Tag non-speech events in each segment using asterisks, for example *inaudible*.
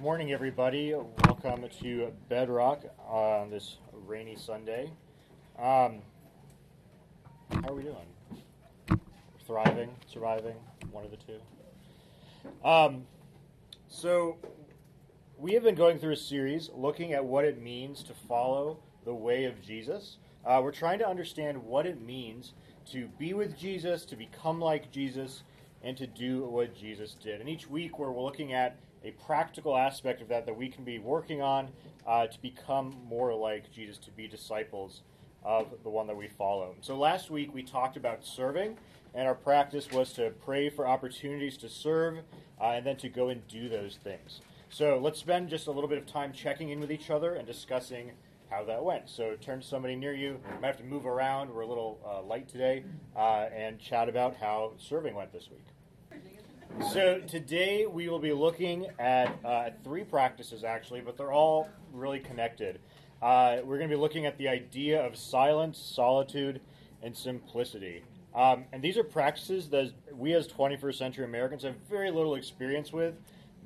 Morning, everybody. Welcome to Bedrock on this rainy Sunday. Um, how are we doing? Thriving, surviving, one of the two. Um, so, we have been going through a series looking at what it means to follow the way of Jesus. Uh, we're trying to understand what it means to be with Jesus, to become like Jesus, and to do what Jesus did. And each week we're looking at a practical aspect of that that we can be working on uh, to become more like Jesus, to be disciples of the one that we follow. So last week we talked about serving, and our practice was to pray for opportunities to serve uh, and then to go and do those things. So let's spend just a little bit of time checking in with each other and discussing how that went. So turn to somebody near you. You might have to move around. We're a little uh, light today, uh, and chat about how serving went this week. So today we will be looking at uh, three practices actually, but they're all really connected. Uh, we're going to be looking at the idea of silence, solitude, and simplicity. Um, and these are practices that we as 21st century Americans have very little experience with,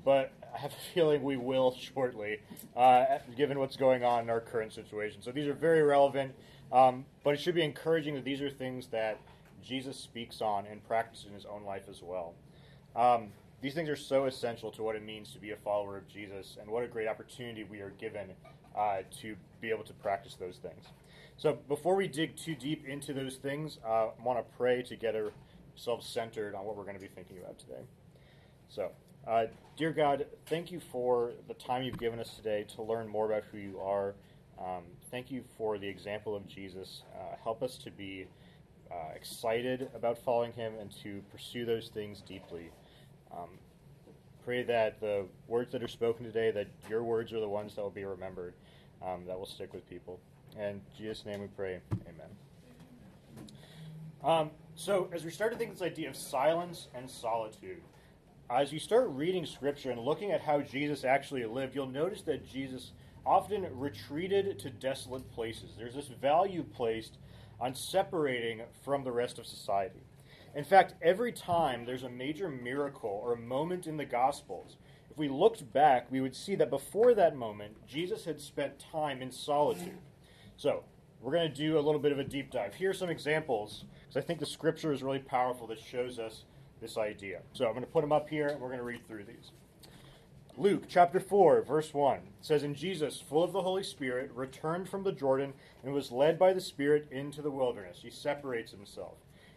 but I have a *laughs* feeling we will shortly, uh, given what's going on in our current situation. So these are very relevant, um, but it should be encouraging that these are things that Jesus speaks on and practices in his own life as well. Um, these things are so essential to what it means to be a follower of Jesus, and what a great opportunity we are given uh, to be able to practice those things. So, before we dig too deep into those things, uh, I want to pray to get ourselves centered on what we're going to be thinking about today. So, uh, dear God, thank you for the time you've given us today to learn more about who you are. Um, thank you for the example of Jesus. Uh, help us to be uh, excited about following him and to pursue those things deeply. Um, pray that the words that are spoken today, that your words are the ones that will be remembered, um, that will stick with people. And Jesus' name we pray. Amen. Um, so, as we start to think this idea of silence and solitude, as you start reading Scripture and looking at how Jesus actually lived, you'll notice that Jesus often retreated to desolate places. There's this value placed on separating from the rest of society. In fact, every time there's a major miracle or a moment in the Gospels, if we looked back, we would see that before that moment, Jesus had spent time in solitude. So, we're going to do a little bit of a deep dive. Here are some examples, because I think the scripture is really powerful that shows us this idea. So, I'm going to put them up here, and we're going to read through these. Luke chapter 4, verse 1 says, And Jesus, full of the Holy Spirit, returned from the Jordan and was led by the Spirit into the wilderness. He separates himself.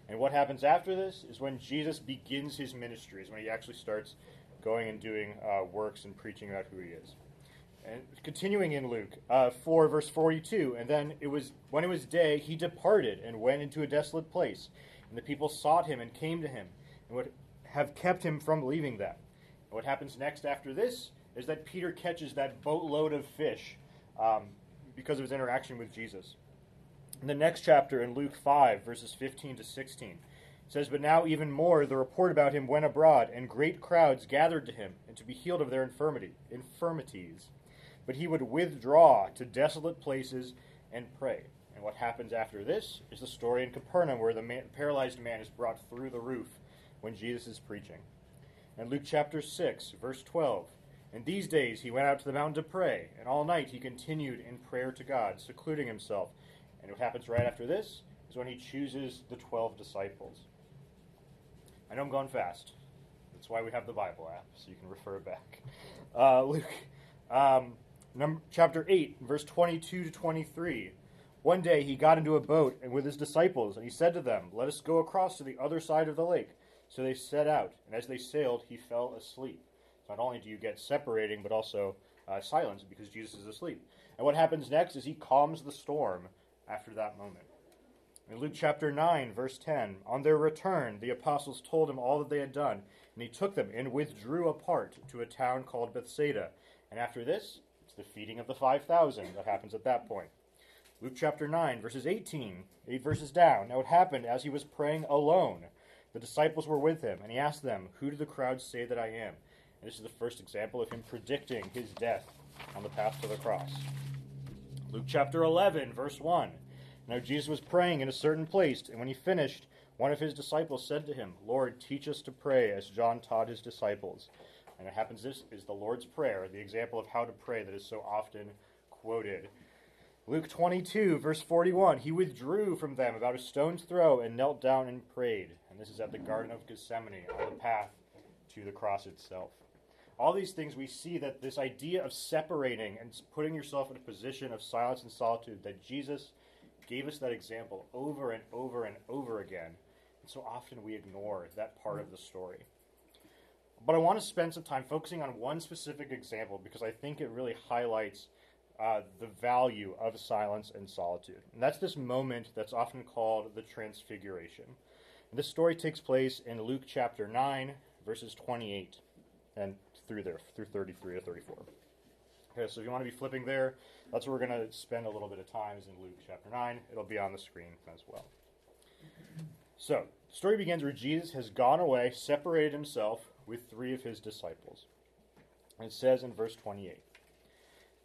And what happens after this is when Jesus begins his ministry, is when he actually starts going and doing uh, works and preaching about who he is. And continuing in Luke uh, 4, verse 42, and then it was when it was day, he departed and went into a desolate place. And the people sought him and came to him, and would have kept him from leaving them. And what happens next after this is that Peter catches that boatload of fish um, because of his interaction with Jesus. In the next chapter, in Luke 5, verses 15 to 16, says, But now even more, the report about him went abroad, and great crowds gathered to him, and to be healed of their infirmity, infirmities. But he would withdraw to desolate places and pray. And what happens after this is the story in Capernaum, where the man, paralyzed man is brought through the roof when Jesus is preaching. And Luke chapter 6, verse 12. In these days he went out to the mountain to pray, and all night he continued in prayer to God, secluding himself and what happens right after this is when he chooses the 12 disciples. I know I'm going fast. That's why we have the Bible app, so you can refer back. *laughs* Uh, Luke, um, number, chapter 8, verse 22 to 23. One day he got into a boat and with his disciples, and he said to them, Let us go across to the other side of the lake. So they set out, and as they sailed, he fell asleep. Not only do you get separating, but also uh, silence because Jesus is asleep. And what happens next is he calms the storm after that moment. In Luke chapter 9, verse 10, on their return, the apostles told him all that they had done, and he took them and withdrew apart to a town called Bethsaida. And after this, it's the feeding of the 5,000 that happens at that point. Luke chapter 9, verses 18, eight verses down. Now it happened as he was praying alone. The disciples were with him, and he asked them, Who do the crowds say that I am? And this is the first example of him predicting his death on the path to the cross. Luke chapter 11, verse 1. Now Jesus was praying in a certain place, and when he finished, one of his disciples said to him, Lord, teach us to pray as John taught his disciples. And it happens this is the Lord's Prayer, the example of how to pray that is so often quoted. Luke 22, verse 41 He withdrew from them about a stone's throw and knelt down and prayed. And this is at the Garden of Gethsemane on the path to the cross itself. All these things we see that this idea of separating and putting yourself in a position of silence and solitude, that Jesus gave us that example over and over and over again. And so often we ignore that part of the story. But I want to spend some time focusing on one specific example because I think it really highlights uh, the value of silence and solitude. And that's this moment that's often called the Transfiguration. And this story takes place in Luke chapter 9, verses 28 and through there, through 33 to 34. Okay, so if you want to be flipping there, that's where we're going to spend a little bit of time, is in Luke chapter 9. It'll be on the screen as well. So, the story begins where Jesus has gone away, separated himself with three of his disciples. It says in verse 28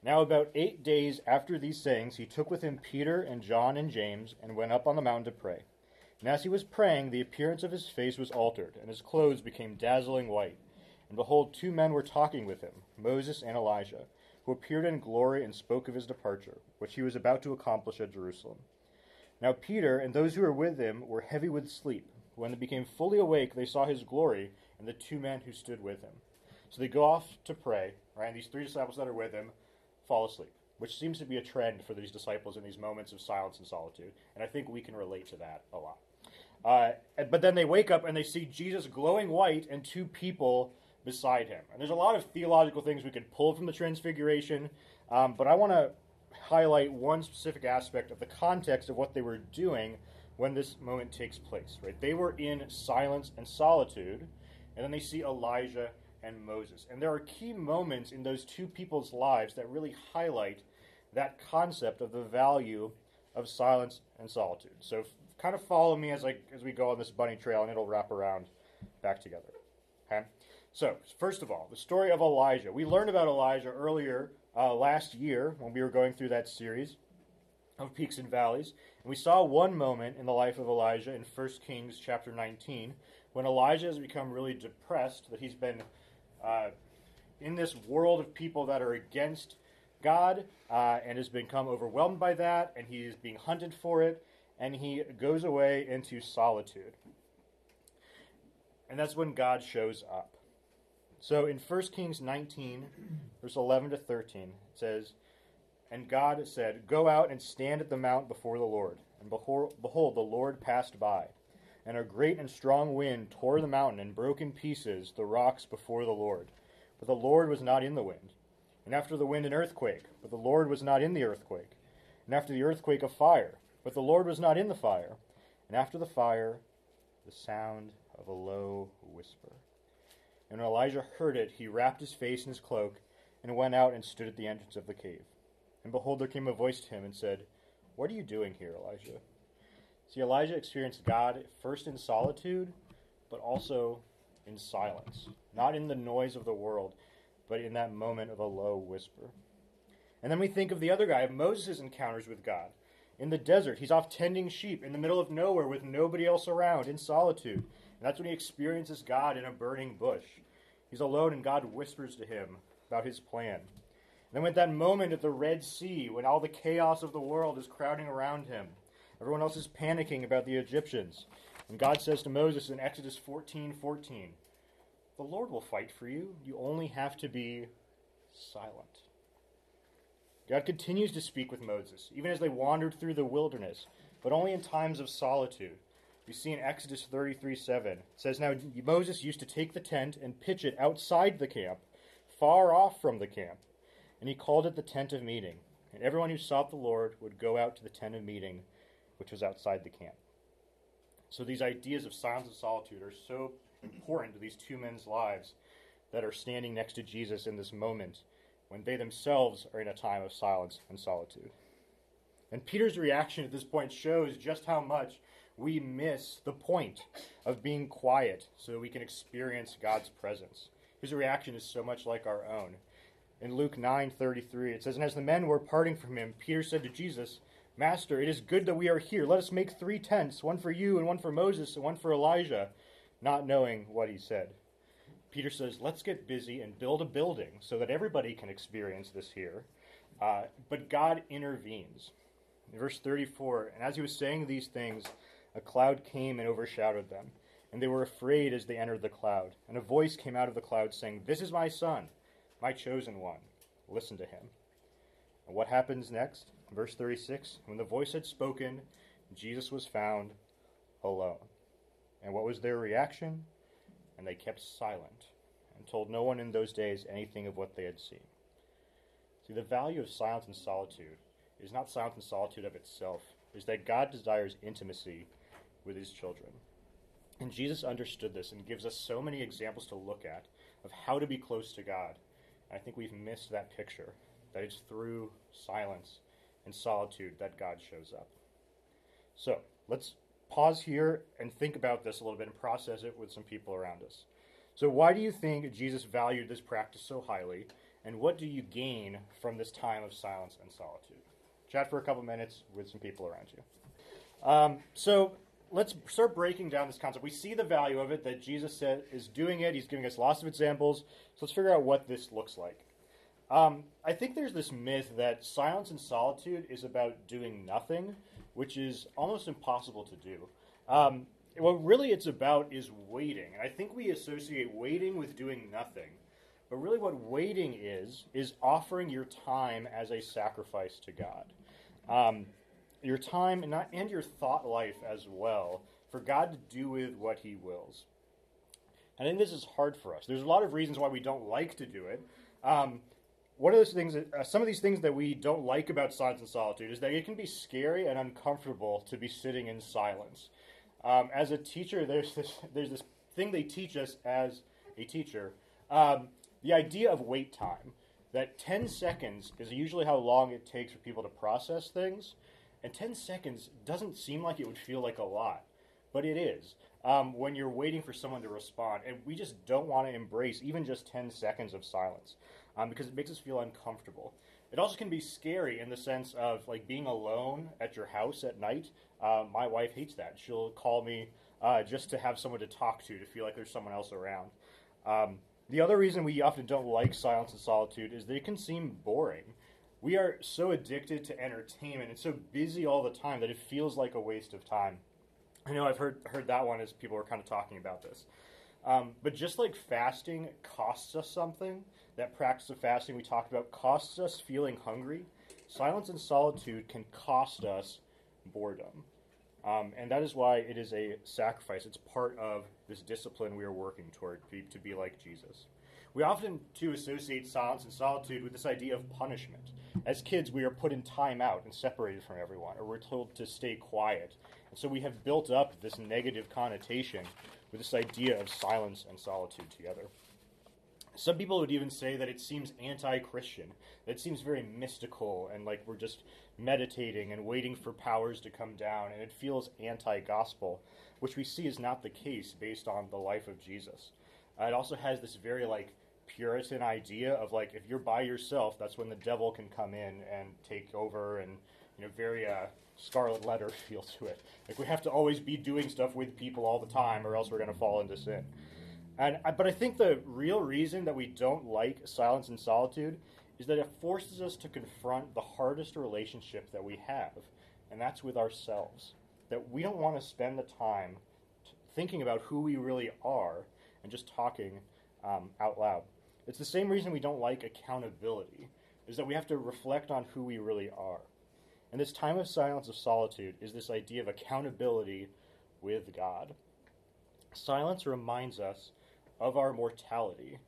Now, about eight days after these sayings, he took with him Peter and John and James and went up on the mountain to pray. And as he was praying, the appearance of his face was altered, and his clothes became dazzling white. And behold, two men were talking with him, Moses and Elijah, who appeared in glory and spoke of his departure, which he was about to accomplish at Jerusalem. Now Peter and those who were with him were heavy with sleep. When they became fully awake, they saw his glory and the two men who stood with him. So they go off to pray, right? And these three disciples that are with him fall asleep, which seems to be a trend for these disciples in these moments of silence and solitude. And I think we can relate to that a lot. Uh, but then they wake up and they see Jesus glowing white and two people beside him. And there's a lot of theological things we could pull from the Transfiguration, um, but I want to highlight one specific aspect of the context of what they were doing when this moment takes place. Right? They were in silence and solitude, and then they see Elijah and Moses. And there are key moments in those two people's lives that really highlight that concept of the value of silence and solitude. So kind of follow me as I as we go on this bunny trail, and it'll wrap around back together. Okay. So first of all, the story of Elijah. We learned about Elijah earlier uh, last year when we were going through that series of peaks and valleys, and we saw one moment in the life of Elijah in 1 Kings chapter 19 when Elijah has become really depressed that he's been uh, in this world of people that are against God uh, and has become overwhelmed by that, and he is being hunted for it and he goes away into solitude. And that's when God shows up. So in 1 Kings 19, verse 11 to 13, it says, And God said, Go out and stand at the mount before the Lord. And behold, the Lord passed by. And a great and strong wind tore the mountain and broke in pieces the rocks before the Lord. But the Lord was not in the wind. And after the wind, an earthquake. But the Lord was not in the earthquake. And after the earthquake, a fire. But the Lord was not in the fire, and after the fire, the sound of a low whisper. And when Elijah heard it, he wrapped his face in his cloak, and went out and stood at the entrance of the cave. And behold, there came a voice to him and said, What are you doing here, Elijah? See, Elijah experienced God first in solitude, but also in silence. Not in the noise of the world, but in that moment of a low whisper. And then we think of the other guy, of Moses' encounters with God in the desert. He's off tending sheep in the middle of nowhere with nobody else around in solitude. And that's when he experiences God in a burning bush. He's alone, and God whispers to him about his plan. And then, with that moment at the Red Sea, when all the chaos of the world is crowding around him, everyone else is panicking about the Egyptians. And God says to Moses in Exodus 14 14, The Lord will fight for you. You only have to be silent. God continues to speak with Moses, even as they wandered through the wilderness, but only in times of solitude. We see in Exodus 33 7. It says, Now Moses used to take the tent and pitch it outside the camp, far off from the camp, and he called it the tent of meeting. And everyone who sought the Lord would go out to the tent of meeting, which was outside the camp. So these ideas of silence and solitude are so important to these two men's lives that are standing next to Jesus in this moment when they themselves are in a time of silence and solitude. And Peter's reaction at this point shows just how much we miss the point of being quiet so that we can experience God's presence. His reaction is so much like our own. In Luke 9:33 it says, "And as the men were parting from him, Peter said to Jesus, Master, it is good that we are here. Let us make three tents, one for you and one for Moses and one for Elijah, not knowing what he said." Peter says, let's get busy and build a building so that everybody can experience this here. Uh, but God intervenes. In verse 34, and as he was saying these things, a cloud came and overshadowed them, and they were afraid as they entered the cloud. And a voice came out of the cloud saying, This is my son, my chosen one. Listen to him. And what happens next? Verse 36 When the voice had spoken, Jesus was found alone. And what was their reaction? And they kept silent and told no one in those days anything of what they had seen. See, the value of silence and solitude is not silence and solitude of itself, is that God desires intimacy with his children. And Jesus understood this and gives us so many examples to look at of how to be close to God. And I think we've missed that picture that it's through silence and solitude that God shows up. So let's pause here and think about this a little bit and process it with some people around us. So, why do you think Jesus valued this practice so highly, and what do you gain from this time of silence and solitude? Chat for a couple minutes with some people around you. Um, so, let's start breaking down this concept. We see the value of it that Jesus said is doing it. He's giving us lots of examples. So let's figure out what this looks like. Um, I think there's this myth that silence and solitude is about doing nothing, which is almost impossible to do. Um, what really it's about is waiting. And I think we associate waiting with doing nothing. But really, what waiting is, is offering your time as a sacrifice to God. Um, your time and, not, and your thought life as well, for God to do with what He wills. And I think this is hard for us. There's a lot of reasons why we don't like to do it. Um, one of those things, that, uh, some of these things that we don't like about silence and solitude is that it can be scary and uncomfortable to be sitting in silence. Um, as a teacher, there's this there's this thing they teach us as a teacher, um, the idea of wait time. That 10 seconds is usually how long it takes for people to process things, and 10 seconds doesn't seem like it would feel like a lot, but it is. Um, when you're waiting for someone to respond, and we just don't want to embrace even just 10 seconds of silence um, because it makes us feel uncomfortable. It also can be scary in the sense of like being alone at your house at night. Uh, my wife hates that. She'll call me uh, just to have someone to talk to, to feel like there's someone else around. Um, the other reason we often don't like silence and solitude is that it can seem boring. We are so addicted to entertainment and so busy all the time that it feels like a waste of time. I know I've heard heard that one as people were kind of talking about this. Um, but just like fasting costs us something, that practice of fasting we talked about costs us feeling hungry. Silence and solitude can cost us boredom. Um, and that is why it is a sacrifice. It's part of this discipline we are working toward to be like Jesus. We often, too, associate silence and solitude with this idea of punishment. As kids, we are put in time out and separated from everyone, or we're told to stay quiet. And so we have built up this negative connotation with this idea of silence and solitude together. Some people would even say that it seems anti Christian, that it seems very mystical and like we're just meditating and waiting for powers to come down, and it feels anti gospel, which we see is not the case based on the life of Jesus. Uh, it also has this very like Puritan idea of like if you're by yourself, that's when the devil can come in and take over, and you know, very uh, scarlet letter *laughs* feel to it. Like we have to always be doing stuff with people all the time, or else we're going to fall into sin. And but I think the real reason that we don't like silence and solitude is that it forces us to confront the hardest relationship that we have, and that's with ourselves. That we don't want to spend the time thinking about who we really are and just talking um, out loud. It's the same reason we don't like accountability, is that we have to reflect on who we really are. And this time of silence of solitude is this idea of accountability with God. Silence reminds us of our mortality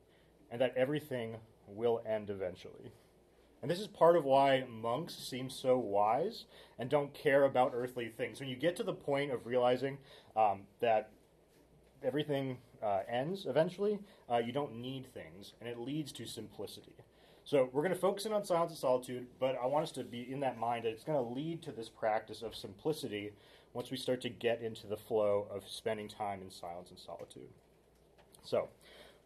and that everything will end eventually. And this is part of why monks seem so wise and don't care about earthly things. When you get to the point of realizing um, that everything uh, ends eventually, uh, you don't need things, and it leads to simplicity. So we're going to focus in on silence and solitude, but I want us to be in that mind that it's going to lead to this practice of simplicity once we start to get into the flow of spending time in silence and solitude. So,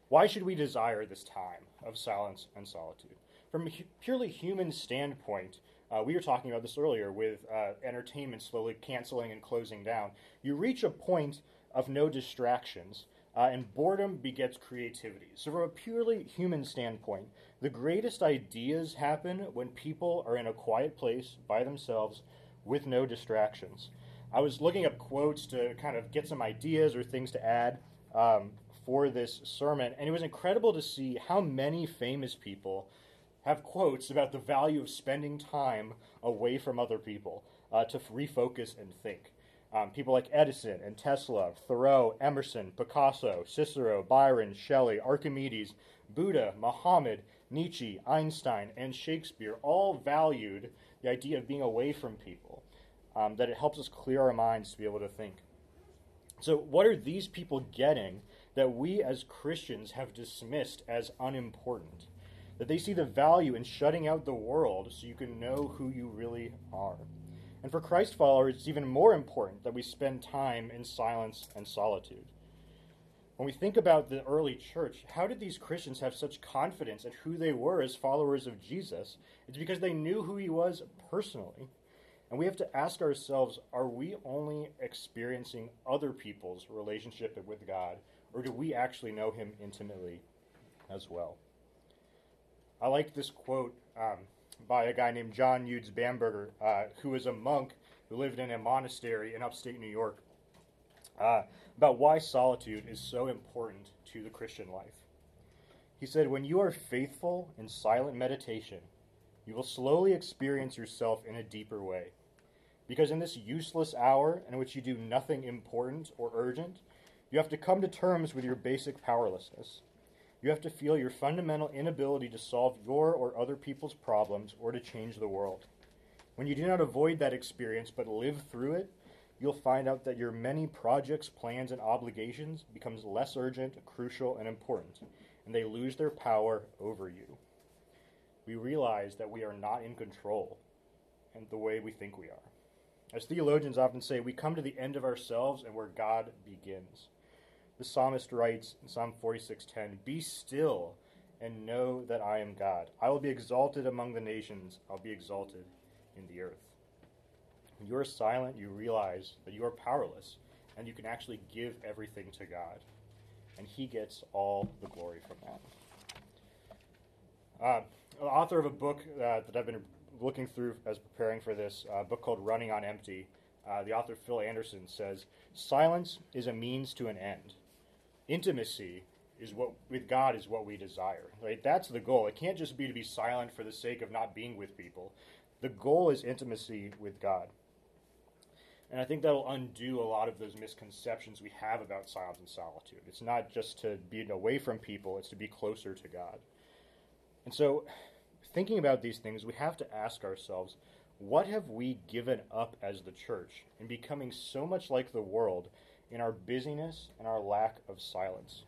why should we desire this time of silence and solitude? From a purely human standpoint, uh, we were talking about this earlier with uh, entertainment slowly canceling and closing down. You reach a point of no distractions, Uh, and boredom begets creativity. So, from a purely human standpoint, the greatest ideas happen when people are in a quiet place by themselves with no distractions. I was looking up quotes to kind of get some ideas or things to add um, for this sermon, and it was incredible to see how many famous people have quotes about the value of spending time away from other people uh, to refocus and think. Um, people like Edison and Tesla, Thoreau, Emerson, Picasso, Cicero, Byron, Shelley, Archimedes, Buddha, Muhammad, Nietzsche, Einstein, and Shakespeare all valued the idea of being away from people, um, that it helps us clear our minds to be able to think. So, what are these people getting that we as Christians have dismissed as unimportant? That they see the value in shutting out the world so you can know who you really are. And for Christ followers, it's even more important that we spend time in silence and solitude. When we think about the early church, how did these Christians have such confidence in who they were as followers of Jesus? It's because they knew who he was personally. And we have to ask ourselves are we only experiencing other people's relationship with God, or do we actually know him intimately as well? I like this quote um, by a guy named John Eudes Bamberger, uh, who was a monk who lived in a monastery in upstate New York, uh, about why solitude is so important to the Christian life. He said, When you are faithful in silent meditation, you will slowly experience yourself in a deeper way. Because in this useless hour in which you do nothing important or urgent, you have to come to terms with your basic powerlessness. You have to feel your fundamental inability to solve your or other people's problems or to change the world. When you do not avoid that experience but live through it, you'll find out that your many projects, plans, and obligations becomes less urgent, crucial, and important, and they lose their power over you. We realize that we are not in control and the way we think we are. As theologians often say, we come to the end of ourselves and where God begins. The psalmist writes in Psalm 46:10, "Be still and know that I am God. I will be exalted among the nations. I'll be exalted in the earth." When you are silent, you realize that you are powerless and you can actually give everything to God. And He gets all the glory from that. Uh, author of a book uh, that I've been looking through as preparing for this, a uh, book called Running on Empty, uh, the author Fil Anderson says, Silence is a means to an end intimacy is what with God is what we desire. Right? That's the goal. It can't just be to be silent for the sake of not being with people. The goal is intimacy with God. And I think that'll undo a lot of those misconceptions we have about silence and solitude. It's not just to be away from people, it's to be closer to God. And so, thinking about these things, we have to ask ourselves what have we given up as the church in becoming so much like the world in our busyness and our lack of silence?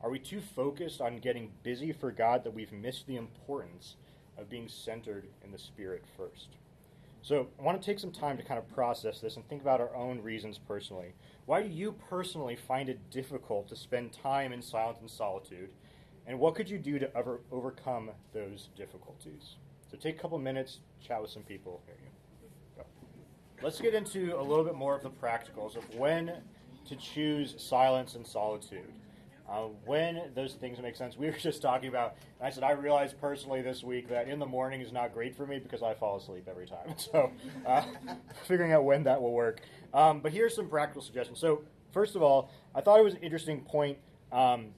Are we too focused on getting busy for God that we've missed the importance of being centered in the Spirit first? So, I want to take some time to kind of process this and think about our own reasons personally. Why do you personally find it difficult to spend time in silence and solitude? And what could you do to over- overcome those difficulties? So, take a couple minutes, chat with some people. Here you go. Let's get into a little bit more of the practicals of when to choose silence and solitude. Uh, when those things make sense, *laughs* we were just talking about. I said I realized personally this week that in the morning is not great for me because I fall asleep every time. *laughs* So, uh, *laughs* figuring out when that will work. Um, but here's some practical suggestions. So, first of all, I thought it was an interesting point um,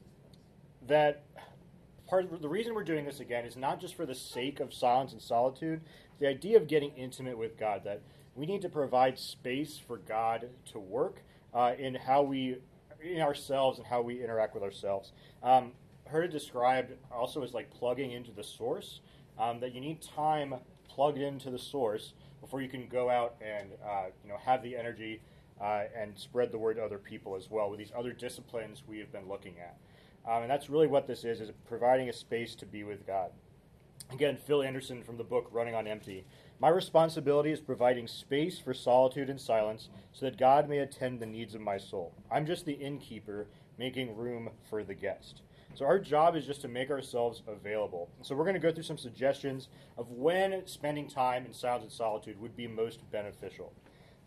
that part of the reason we're doing this again is not just for the sake of silence and solitude. The idea of getting intimate with God that we need to provide space for God to work uh, in how we, in ourselves and how we interact with ourselves. Um, heard it described also as like plugging into the source. Um, that you need time plugged into the source before you can go out and uh, you know have the energy uh, and spread the word to other people as well with these other disciplines we have been looking at. Um, and that's really what this is: is providing a space to be with God. Again, Fil Anderson from the book Running on Empty my responsibility is providing space for solitude and silence so that God may attend the needs of my soul. I'm just the innkeeper making room for the guest. So our job is just to make ourselves available. So we're going to go through some suggestions of when spending time in silence and solitude would be most beneficial.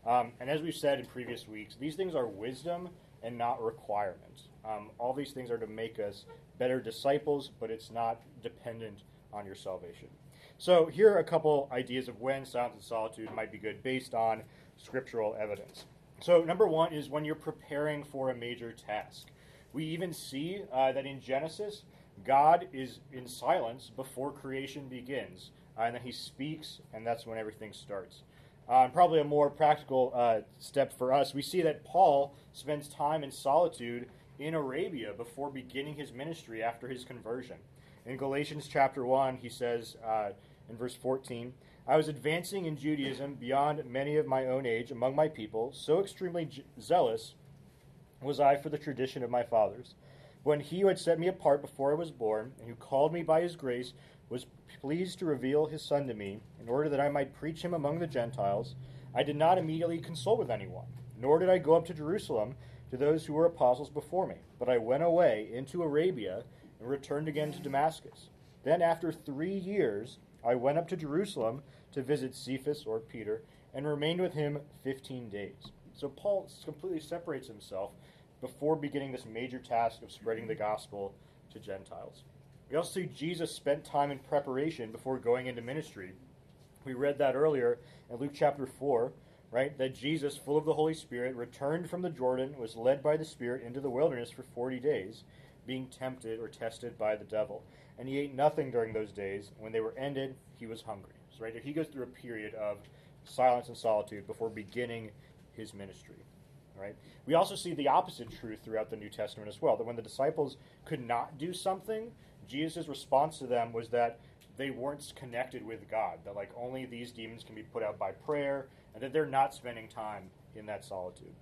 Um, and as we've said in previous weeks, these things are wisdom and not requirements. Um, all these things are to make us better disciples, but it's not dependent on your salvation. So here are a couple ideas of when silence and solitude might be good based on scriptural evidence. So number one is when you're preparing for a major task. We even see uh, that in Genesis, God is in silence before creation begins, uh, and then He speaks, and that's when everything starts. Uh, and probably a more practical uh, step for us, we see that Paul spends time in solitude in Arabia before beginning his ministry after his conversion. In Galatians chapter 1, he says uh, in verse 14, I was advancing in Judaism beyond many of my own age among my people, so extremely zealous was I for the tradition of my fathers. When he who had set me apart before I was born, and who called me by his grace, was pleased to reveal his Son to me, in order that I might preach him among the Gentiles, I did not immediately consult with anyone, nor did I go up to Jerusalem to those who were apostles before me, but I went away into Arabia and returned again to Damascus. Then, after three years, I went up to Jerusalem to visit Cephas or Peter, and remained with him fifteen days. So Paul completely separates himself before beginning this major task of spreading the gospel to Gentiles. We also see Jesus spent time in preparation before going into ministry. We read that earlier in Luke chapter 4, right? That Jesus, full of the Holy Spirit, returned from the Jordan, was led by the Spirit into the wilderness for 40 days, being tempted or tested by the devil. And he ate nothing during those days. When they were ended, he was hungry. So, right, here, he goes through a period of silence and solitude before beginning his ministry. Right? We also see the opposite truth throughout the New Testament as well. That when the disciples could not do something, Jesus' response to them was that they weren't connected with God. That like only these demons can be put out by prayer, and that they're not spending time in that solitude.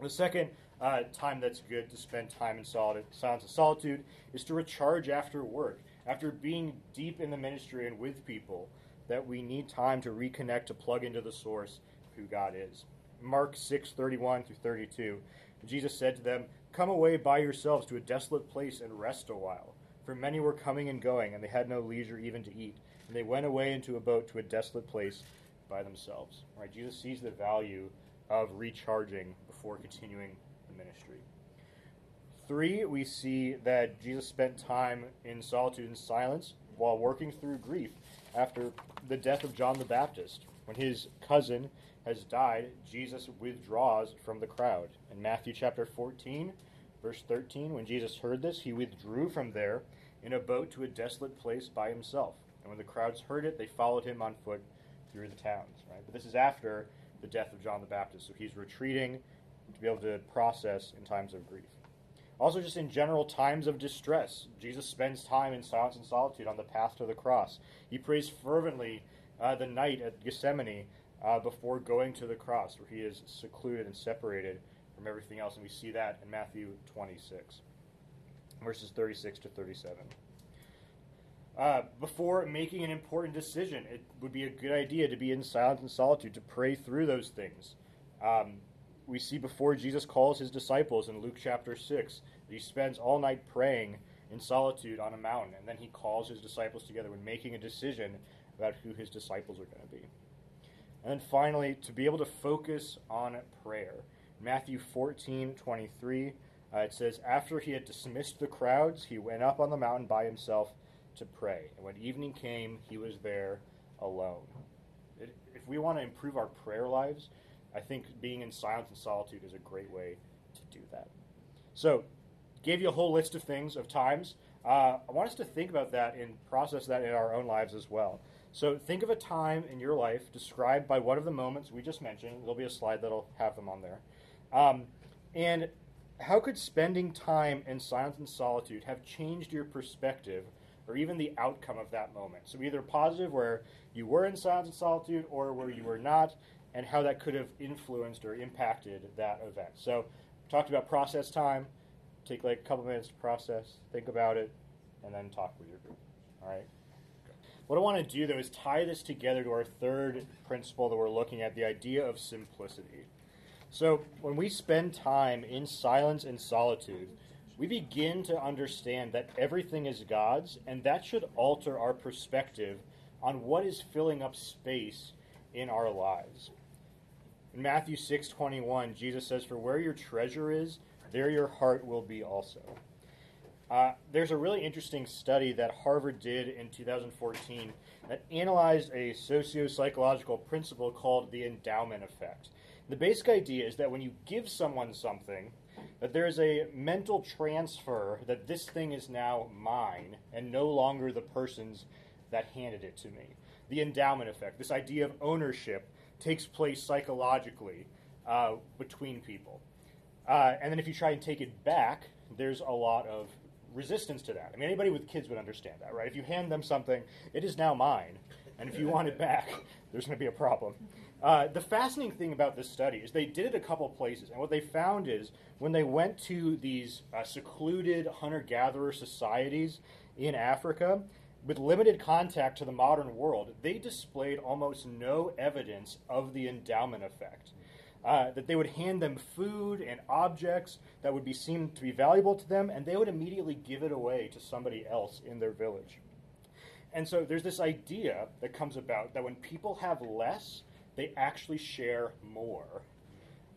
The second uh, time that's good to spend time in silence and solitude is to recharge after work, after being deep in the ministry and with people. That we need time to reconnect, to plug into the source, who God is. Mark 6, 31 through 32. Jesus said to them, Come away by yourselves to a desolate place and rest a while. For many were coming and going, and they had no leisure even to eat. And they went away into a boat to a desolate place by themselves. Right? Jesus sees the value of recharging before continuing the ministry. Three, we see that Jesus spent time in solitude and silence while working through grief after the death of John the Baptist. When his cousin has died, Jesus withdraws from the crowd. In Matthew chapter 14, verse 13, when Jesus heard this, he withdrew from there in a boat to a desolate place by himself. And when the crowds heard it, they followed him on foot through the towns. Right? But this is after the death of John the Baptist, so he's retreating to be able to process in times of grief. Also, just in general times of distress, Jesus spends time in silence and solitude on the path to the cross. He prays fervently uh, the night at Gethsemane uh, before going to the cross, where he is secluded and separated from everything else. And we see that in Matthew 26, verses 36 to 37. Uh, before making an important decision, it would be a good idea to be in silence and solitude, to pray through those things. Um, we see before Jesus calls his disciples in Luke chapter 6 that he spends all night praying in solitude on a mountain, and then he calls his disciples together when making a decision about who his disciples are going to be. And then finally, to be able to focus on prayer. Matthew 14 23, uh, it says, After he had dismissed the crowds, he went up on the mountain by himself to pray. And when evening came, he was there alone. If we want to improve our prayer lives, I think being in silence and solitude is a great way to do that. So, gave you a whole list of things, of times. Uh, I want us to think about that and process that in our own lives as well. So, think of a time in your life described by one of the moments we just mentioned. There'll be a slide that'll have them on there. Um, and how could spending time in silence and solitude have changed your perspective or even the outcome of that moment? So, either positive, where you were in silence and solitude, or where you were not, and how that could have influenced or impacted that event. So, talked about process time. Take like a couple minutes to process, think about it, and then talk with your group. All right. What I want to do though is tie this together to our third principle that we're looking at the idea of simplicity. So, when we spend time in silence and solitude, we begin to understand that everything is God's, and that should alter our perspective on what is filling up space in our lives. In Matthew 6:21, Jesus says, "For where your treasure is, there your heart will be also. Uh, there's a really interesting study that Harvard did in 2014 that analyzed a socio psychological principle called the endowment effect. The basic idea is that when you give someone something, that there is a mental transfer that this thing is now mine and no longer the person's that handed it to me. The endowment effect, this idea of ownership, takes place psychologically uh, between people. Uh, and then if you try and take it back, there's a lot of resistance to that. I mean, anybody with kids would understand that, right? If you hand them something, it is now mine. And if you want it back, *laughs* there's going to be a problem. Uh, the fascinating thing about this study is they did it a couple places, and what they found is when they went to these uh, secluded hunter gatherer societies in Africa, with limited contact to the modern world, they displayed almost no evidence of the endowment effect. Uh, that they would hand them food and objects that would be seen to be valuable to them, and they would immediately give it away to somebody else in their village. And so there's this idea that comes about that when people have less, they actually share more.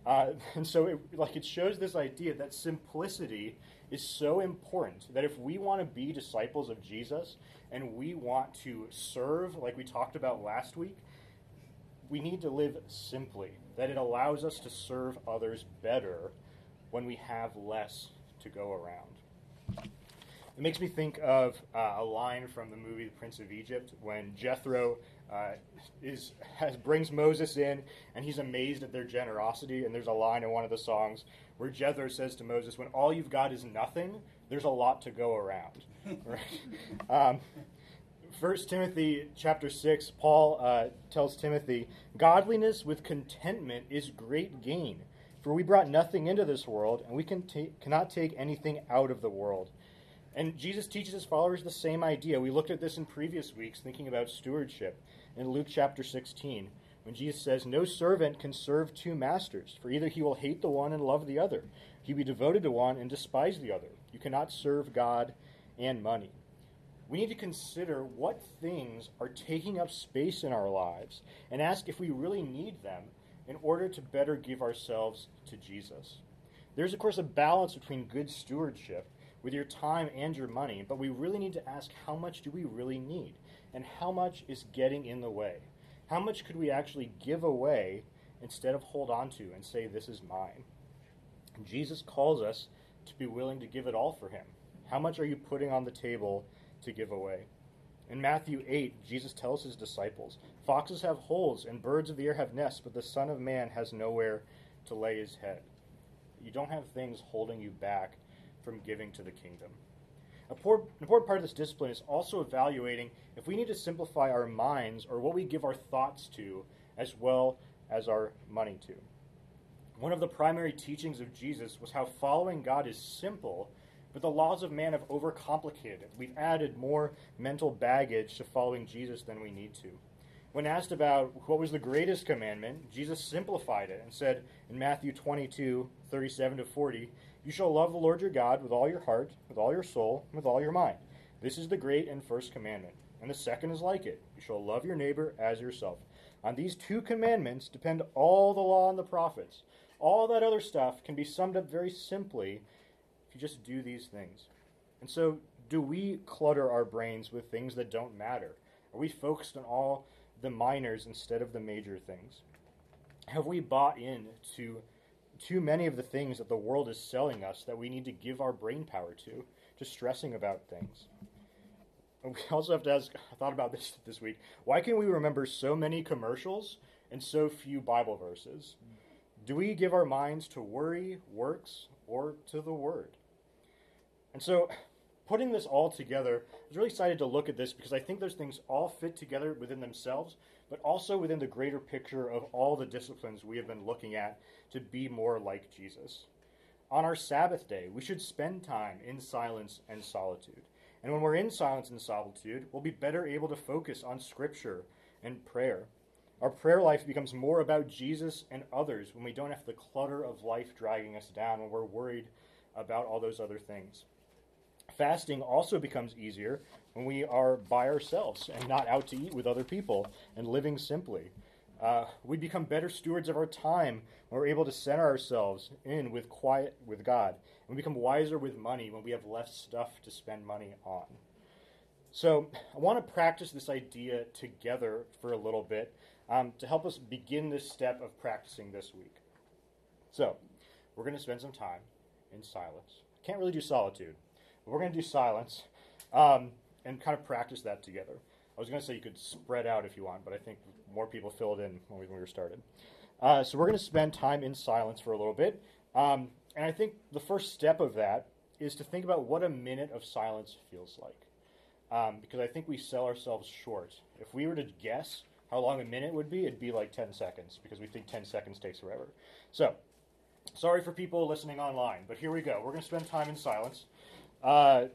Uh, *laughs* and so, it, like, it shows this idea that simplicity is so important that if we want to be disciples of Jesus and we want to serve, like we talked about last week, we need to live simply. That it allows us to serve others better when we have less to go around. It makes me think of uh, a line from the movie The Prince of Egypt when Jethro uh, is has brings Moses in, and he's amazed at their generosity. And there's a line in one of the songs where Jethro says to Moses, "When all you've got is nothing, there's a lot to go around." *laughs* right? Um, First Timothy chapter six, Paul uh, tells Timothy, "Godliness with contentment is great gain, for we brought nothing into this world, and we can cannot take anything out of the world." And Jesus teaches his followers the same idea. We looked at this in previous weeks, thinking about stewardship in Luke chapter 16, when Jesus says, No servant can serve two masters, for either he will hate the one and love the other, he will be devoted to one and despise the other. You cannot serve God and money. We need to consider what things are taking up space in our lives and ask if we really need them in order to better give ourselves to Jesus. There's, of course, a balance between good stewardship with your time and your money, but we really need to ask how much do we really need? And how much is getting in the way? How much could we actually give away instead of hold on to and say, This is mine? Jesus calls us to be willing to give it all for Him. How much are you putting on the table to give away? In Matthew 8, Jesus tells his disciples Foxes have holes and birds of the air have nests, but the Son of Man has nowhere to lay his head. You don't have things holding you back from giving to the kingdom. An important part of this discipline is also evaluating if we need to simplify our minds or what we give our thoughts to as well as our money to. One of the primary teachings of Jesus was how following God is simple, but the laws of man have overcomplicated it. We've added more mental baggage to following Jesus than we need to. When asked about what was the greatest commandment, Jesus simplified it and said in Matthew 22, 37 to 40, you shall love the Lord your God with all your heart, with all your soul, and with all your mind. This is the great and first commandment. And the second is like it you shall love your neighbor as yourself. On these two commandments depend all the law and the prophets. All that other stuff can be summed up very simply if you just do these things. And so, do we clutter our brains with things that don't matter? Are we focused on all the minors instead of the major things? Have we bought in to too many of the things that the world is selling us that we need to give our brain power to, to stressing about things. And we *laughs* also have to ask, I thought about this this week. Why can we remember so many commercials and so few Bible verses? Do we give our minds to worry, works, or to the Word? And so, putting this all together, I was really excited to look at this because I think those things all fit together within themselves, but also within the greater picture of all the disciplines we have been looking at to be more like Jesus. On our Sabbath day, we should spend time in silence and solitude. And when we're in silence and solitude, we'll be better able to focus on Scripture and prayer. Our prayer life becomes more about Jesus and others when we don't have the clutter of life dragging us down, when we're worried about all those other things. Fasting also becomes easier when we are by ourselves and not out to eat with other people and living simply. Uh, we become better stewards of our time when we're able to center ourselves in with quiet with God. And we become wiser with money when we have less stuff to spend money on. So I want to practice this idea together for a little bit um, to help us begin this step of practicing this week. So we're going to spend some time in silence. Can't really do solitude, but we're going to do silence um, and kind of practice that together. I was going to say you could spread out if you want, but I think more people filled in when we, when we were started. Uh, so we're going to spend time in silence for a little bit. Um, and I think the first step of that is to think about what a minute of silence feels like. Um, because I think we sell ourselves short. If we were to guess how long a minute would be, it'd be like 10 seconds, because we think 10 seconds takes forever. So, sorry for people listening online, but here we go. We're going to spend time in silence. Uh,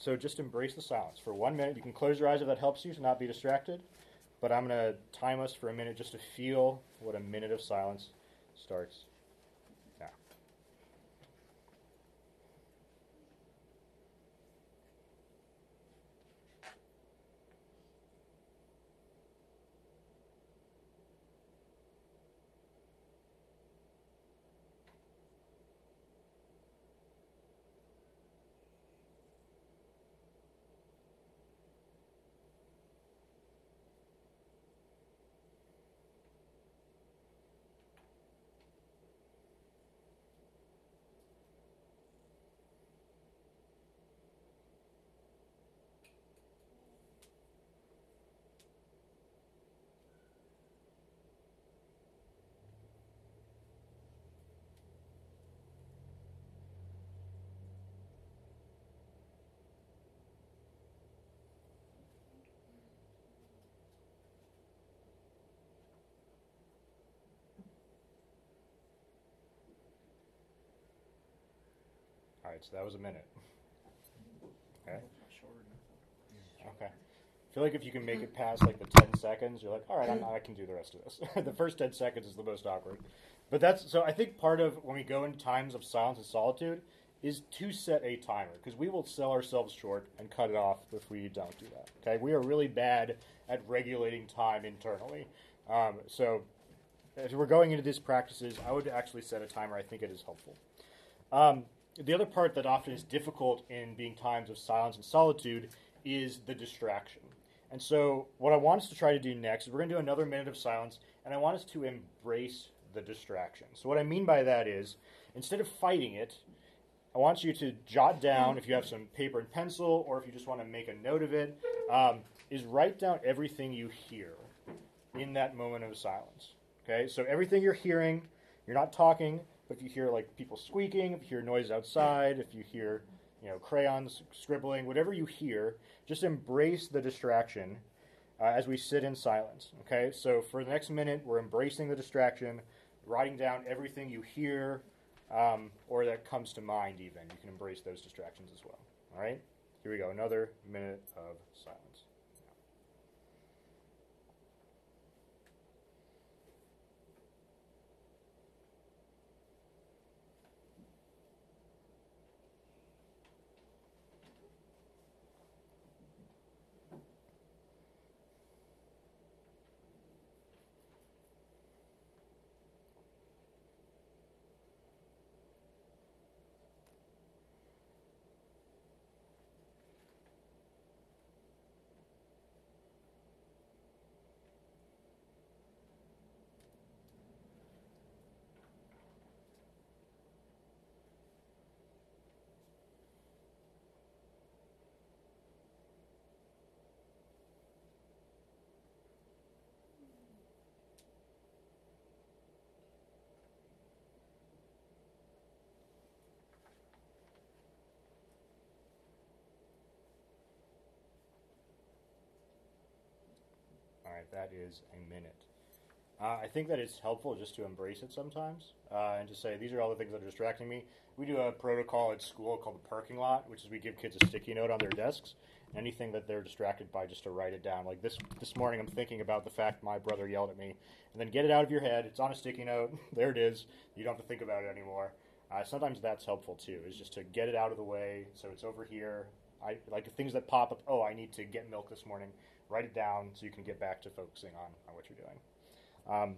so just embrace the silence for one minute. You can close your eyes if that helps you to not be distracted. But I'm going to time us for a minute just to feel what a minute of silence starts now. All right, so that was a minute. Okay. Okay. I feel like if you can make it past like the 10 seconds, you're like, all right, I'm, I can do the rest of this. *laughs* the first 10 seconds is the most awkward. But that's so I think part of when we go in times of silence and solitude is to set a timer because we will sell ourselves short and cut it off if we don't do that. Okay, we are really bad at regulating time internally. Um, so as we're going into these practices, I would actually set a timer. I think it is helpful. Um, the other part that often is difficult in being times of silence and solitude is the distraction. And so, what I want us to try to do next is we're going to do another minute of silence, and I want us to embrace the distraction. So, what I mean by that is instead of fighting it, I want you to jot down, if you have some paper and pencil, or if you just want to make a note of it, um, is write down everything you hear in that moment of silence. Okay, so everything you're hearing, you're not talking, but if you hear like people squeaking, if you hear noise outside, if you hear you know crayons scribbling, whatever you hear, just embrace the distraction uh, as we sit in silence. Okay, so for the next minute, we're embracing the distraction, writing down everything you hear um, or that comes to mind. Even you can embrace those distractions as well. All right, here we go. Another minute of silence. That is a minute. Uh, I think that it's helpful just to embrace it sometimes uh, and just say, these are all the things that are distracting me. We do a protocol at school called the parking lot, which is we give kids a sticky note on their desks. Anything that they're distracted by, just to write it down. Like this this morning, I'm thinking about the fact my brother yelled at me, and then get it out of your head. It's on a sticky note. *laughs* there it is. You don't have to think about it anymore. Uh, sometimes that's helpful too, is just to get it out of the way so it's over here. I like things that pop up. Oh, I need to get milk this morning. Write it down so you can get back to focusing on, on what you're doing. Um,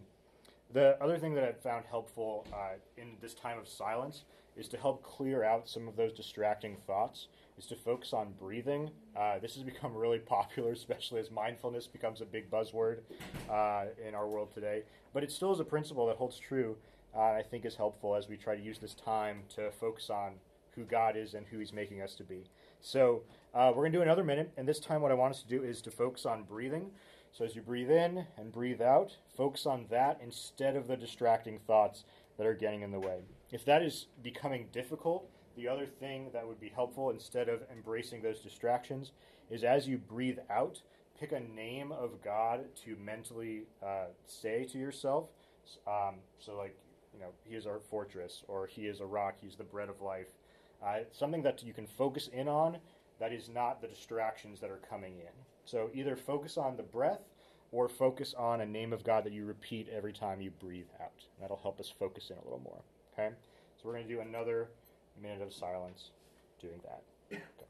the other thing that I've found helpful uh, in this time of silence is to help clear out some of those distracting thoughts, is to focus on breathing. Uh, this has *laughs* become really popular, especially as mindfulness becomes a big buzzword uh, in our world today. But it still is a principle that holds true, uh, I think is helpful as we try to use this time to focus on who God is and who He's making us to be. So uh, we're going to do another minute, and this time what I want us to do is to focus on breathing. So as you breathe in and breathe out, focus on that instead of the distracting thoughts that are getting in the way. If that is becoming difficult, the other thing that would be helpful instead of embracing those distractions is as you breathe out, pick a name of God to mentally uh, say to yourself. Um, so, like, you know, He is our fortress, or He is a rock, He's the bread of life. Uh, something that you can focus in on that is not the distractions that are coming in. So either focus on the breath or focus on a name of God that you repeat every time you breathe out. That'll help us focus in a little more. Okay? So we're going to do another minute of silence doing that. Go.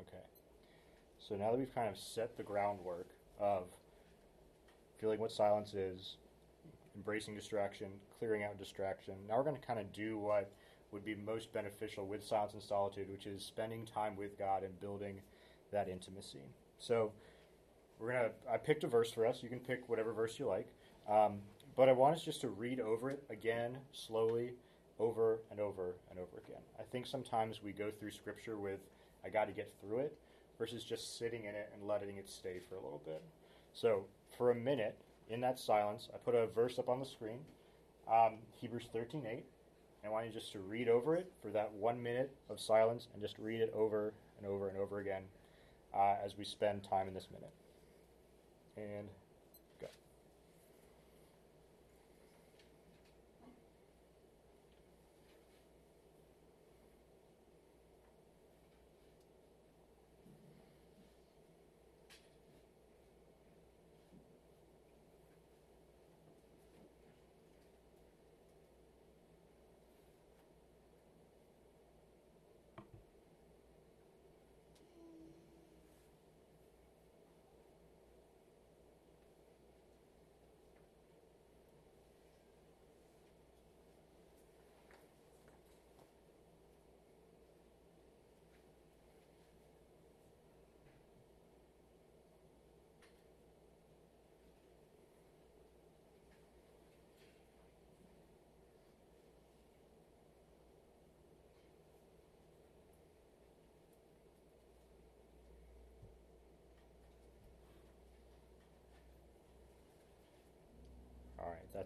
Okay. So now that we've kind of set the groundwork of feeling what silence is, embracing distraction, clearing out distraction, now we're going to kind of do what would be most beneficial with silence and solitude, which is spending time with God and building that intimacy. So we're going to, I picked a verse for us. You can pick whatever verse you like. Um, but I want us just to read over it again, slowly, over and over and over again. I think sometimes we go through Scripture with I got to get through it, versus just sitting in it and letting it stay for a little bit. So, for a minute, in that silence, I put a verse up on the screen, um, Hebrews 13 8. I want you just to read over it for that one minute of silence and just read it over and over and over again uh, as we spend time in this minute. And go.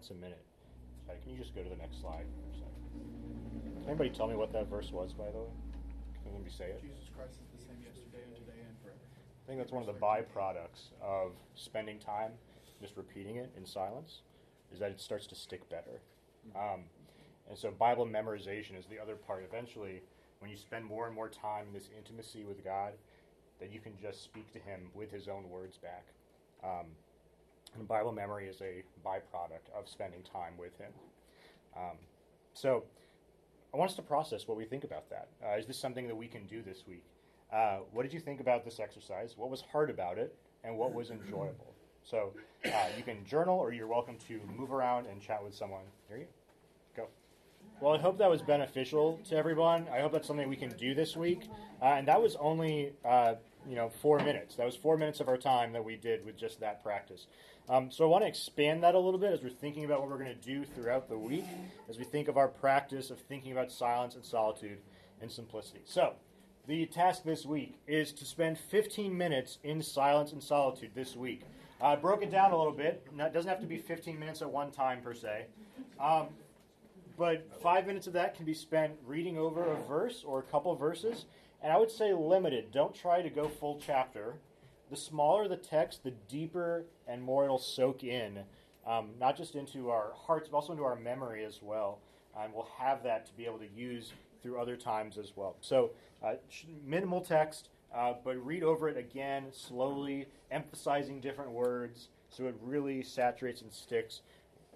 All right, that's a minute. Sorry, can you just go to the next slide for a second? Can anybody tell me what that verse was, by the way? Can anybody say it? Jesus Christ is the same yesterday and today and forever. I think that's one of the byproducts of spending time just repeating it in silence, is that it starts to stick better. Um, and so Bible memorization is the other part. Eventually, when you spend more and more time in this intimacy with God, that you can just speak to Him with His own words back. Um, and Bible memory is a byproduct of spending time with Him. Um, so I want us to process what we think about that. Uh, is this something that we can do this week? Uh, what did you think about this exercise? What was hard about it? And what was enjoyable? So uh, you can journal or you're welcome to move around and chat with someone. Here you go. well, I hope that was beneficial to everyone. I hope that's something we can do this week. Uh, and that was only, uh, you know, four minutes. That was four minutes of our time that we did with just that practice. Um, so I want to expand that a little bit as we're thinking about what we're going to do throughout the week, as we think of our practice of thinking about silence and solitude and simplicity. So the task this week is to spend 15 minutes in silence and solitude this week. I uh, broke it down a little bit. It doesn't have to be 15 minutes at one time per se. Um, but five minutes of that can be spent reading over a verse or a couple verses. And I would say limited. Don't try to go full chapter the smaller the text, the deeper and more it'll soak in, um, not just into our hearts, but also into our memory as well. And we'll have that to be able to use through other times as well. So, uh, minimal text, uh, but read over it again slowly, emphasizing different words so it really saturates and sticks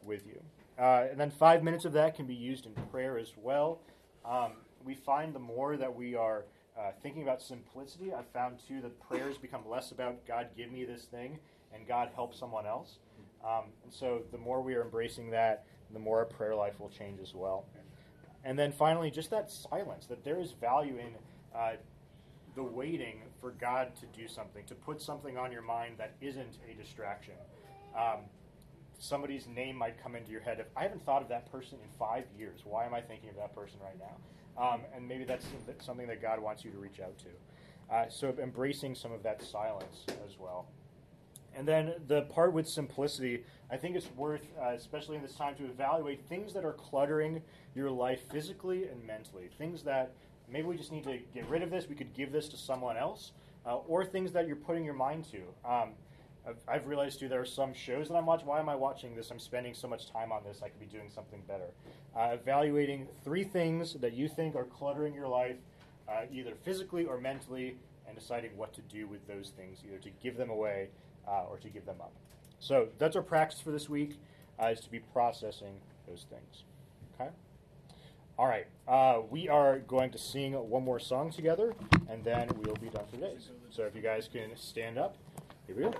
with you. Uh, and then five minutes of that can be used in prayer as well. Um, we find the more that we are uh, thinking about simplicity, I've found too that prayers become less about God, give me this thing, and God, help someone else. Um, and so the more we are embracing that, the more our prayer life will change as well. And then finally, just that silence, that there is value in uh, the waiting for God to do something, to put something on your mind that isn't a distraction. Um, somebody's name might come into your head. If I haven't thought of that person in five years, why am I thinking of that person right now? Um, and maybe that's something that God wants you to reach out to. Uh, so embracing some of that silence as well. And then the part with simplicity, I think it's worth, uh, especially in this time, to evaluate things that are cluttering your life physically and mentally. Things that maybe we just need to get rid of this, we could give this to someone else, uh, or things that you're putting your mind to. Um, I've, I've, realized too there are some shows that I'm watching. Why am I watching this? I'm spending so much time on this. I could be doing something better. Uh, evaluating three things that you think are cluttering your life, uh, either physically or mentally, and deciding what to do with those things, either to give them away uh, or to give them up. So that's our practice for this week, uh, is to be processing those things. Okay. All right. Uh, we are going to sing one more song together, and then we'll be done for today. So if you guys can stand up, here we go.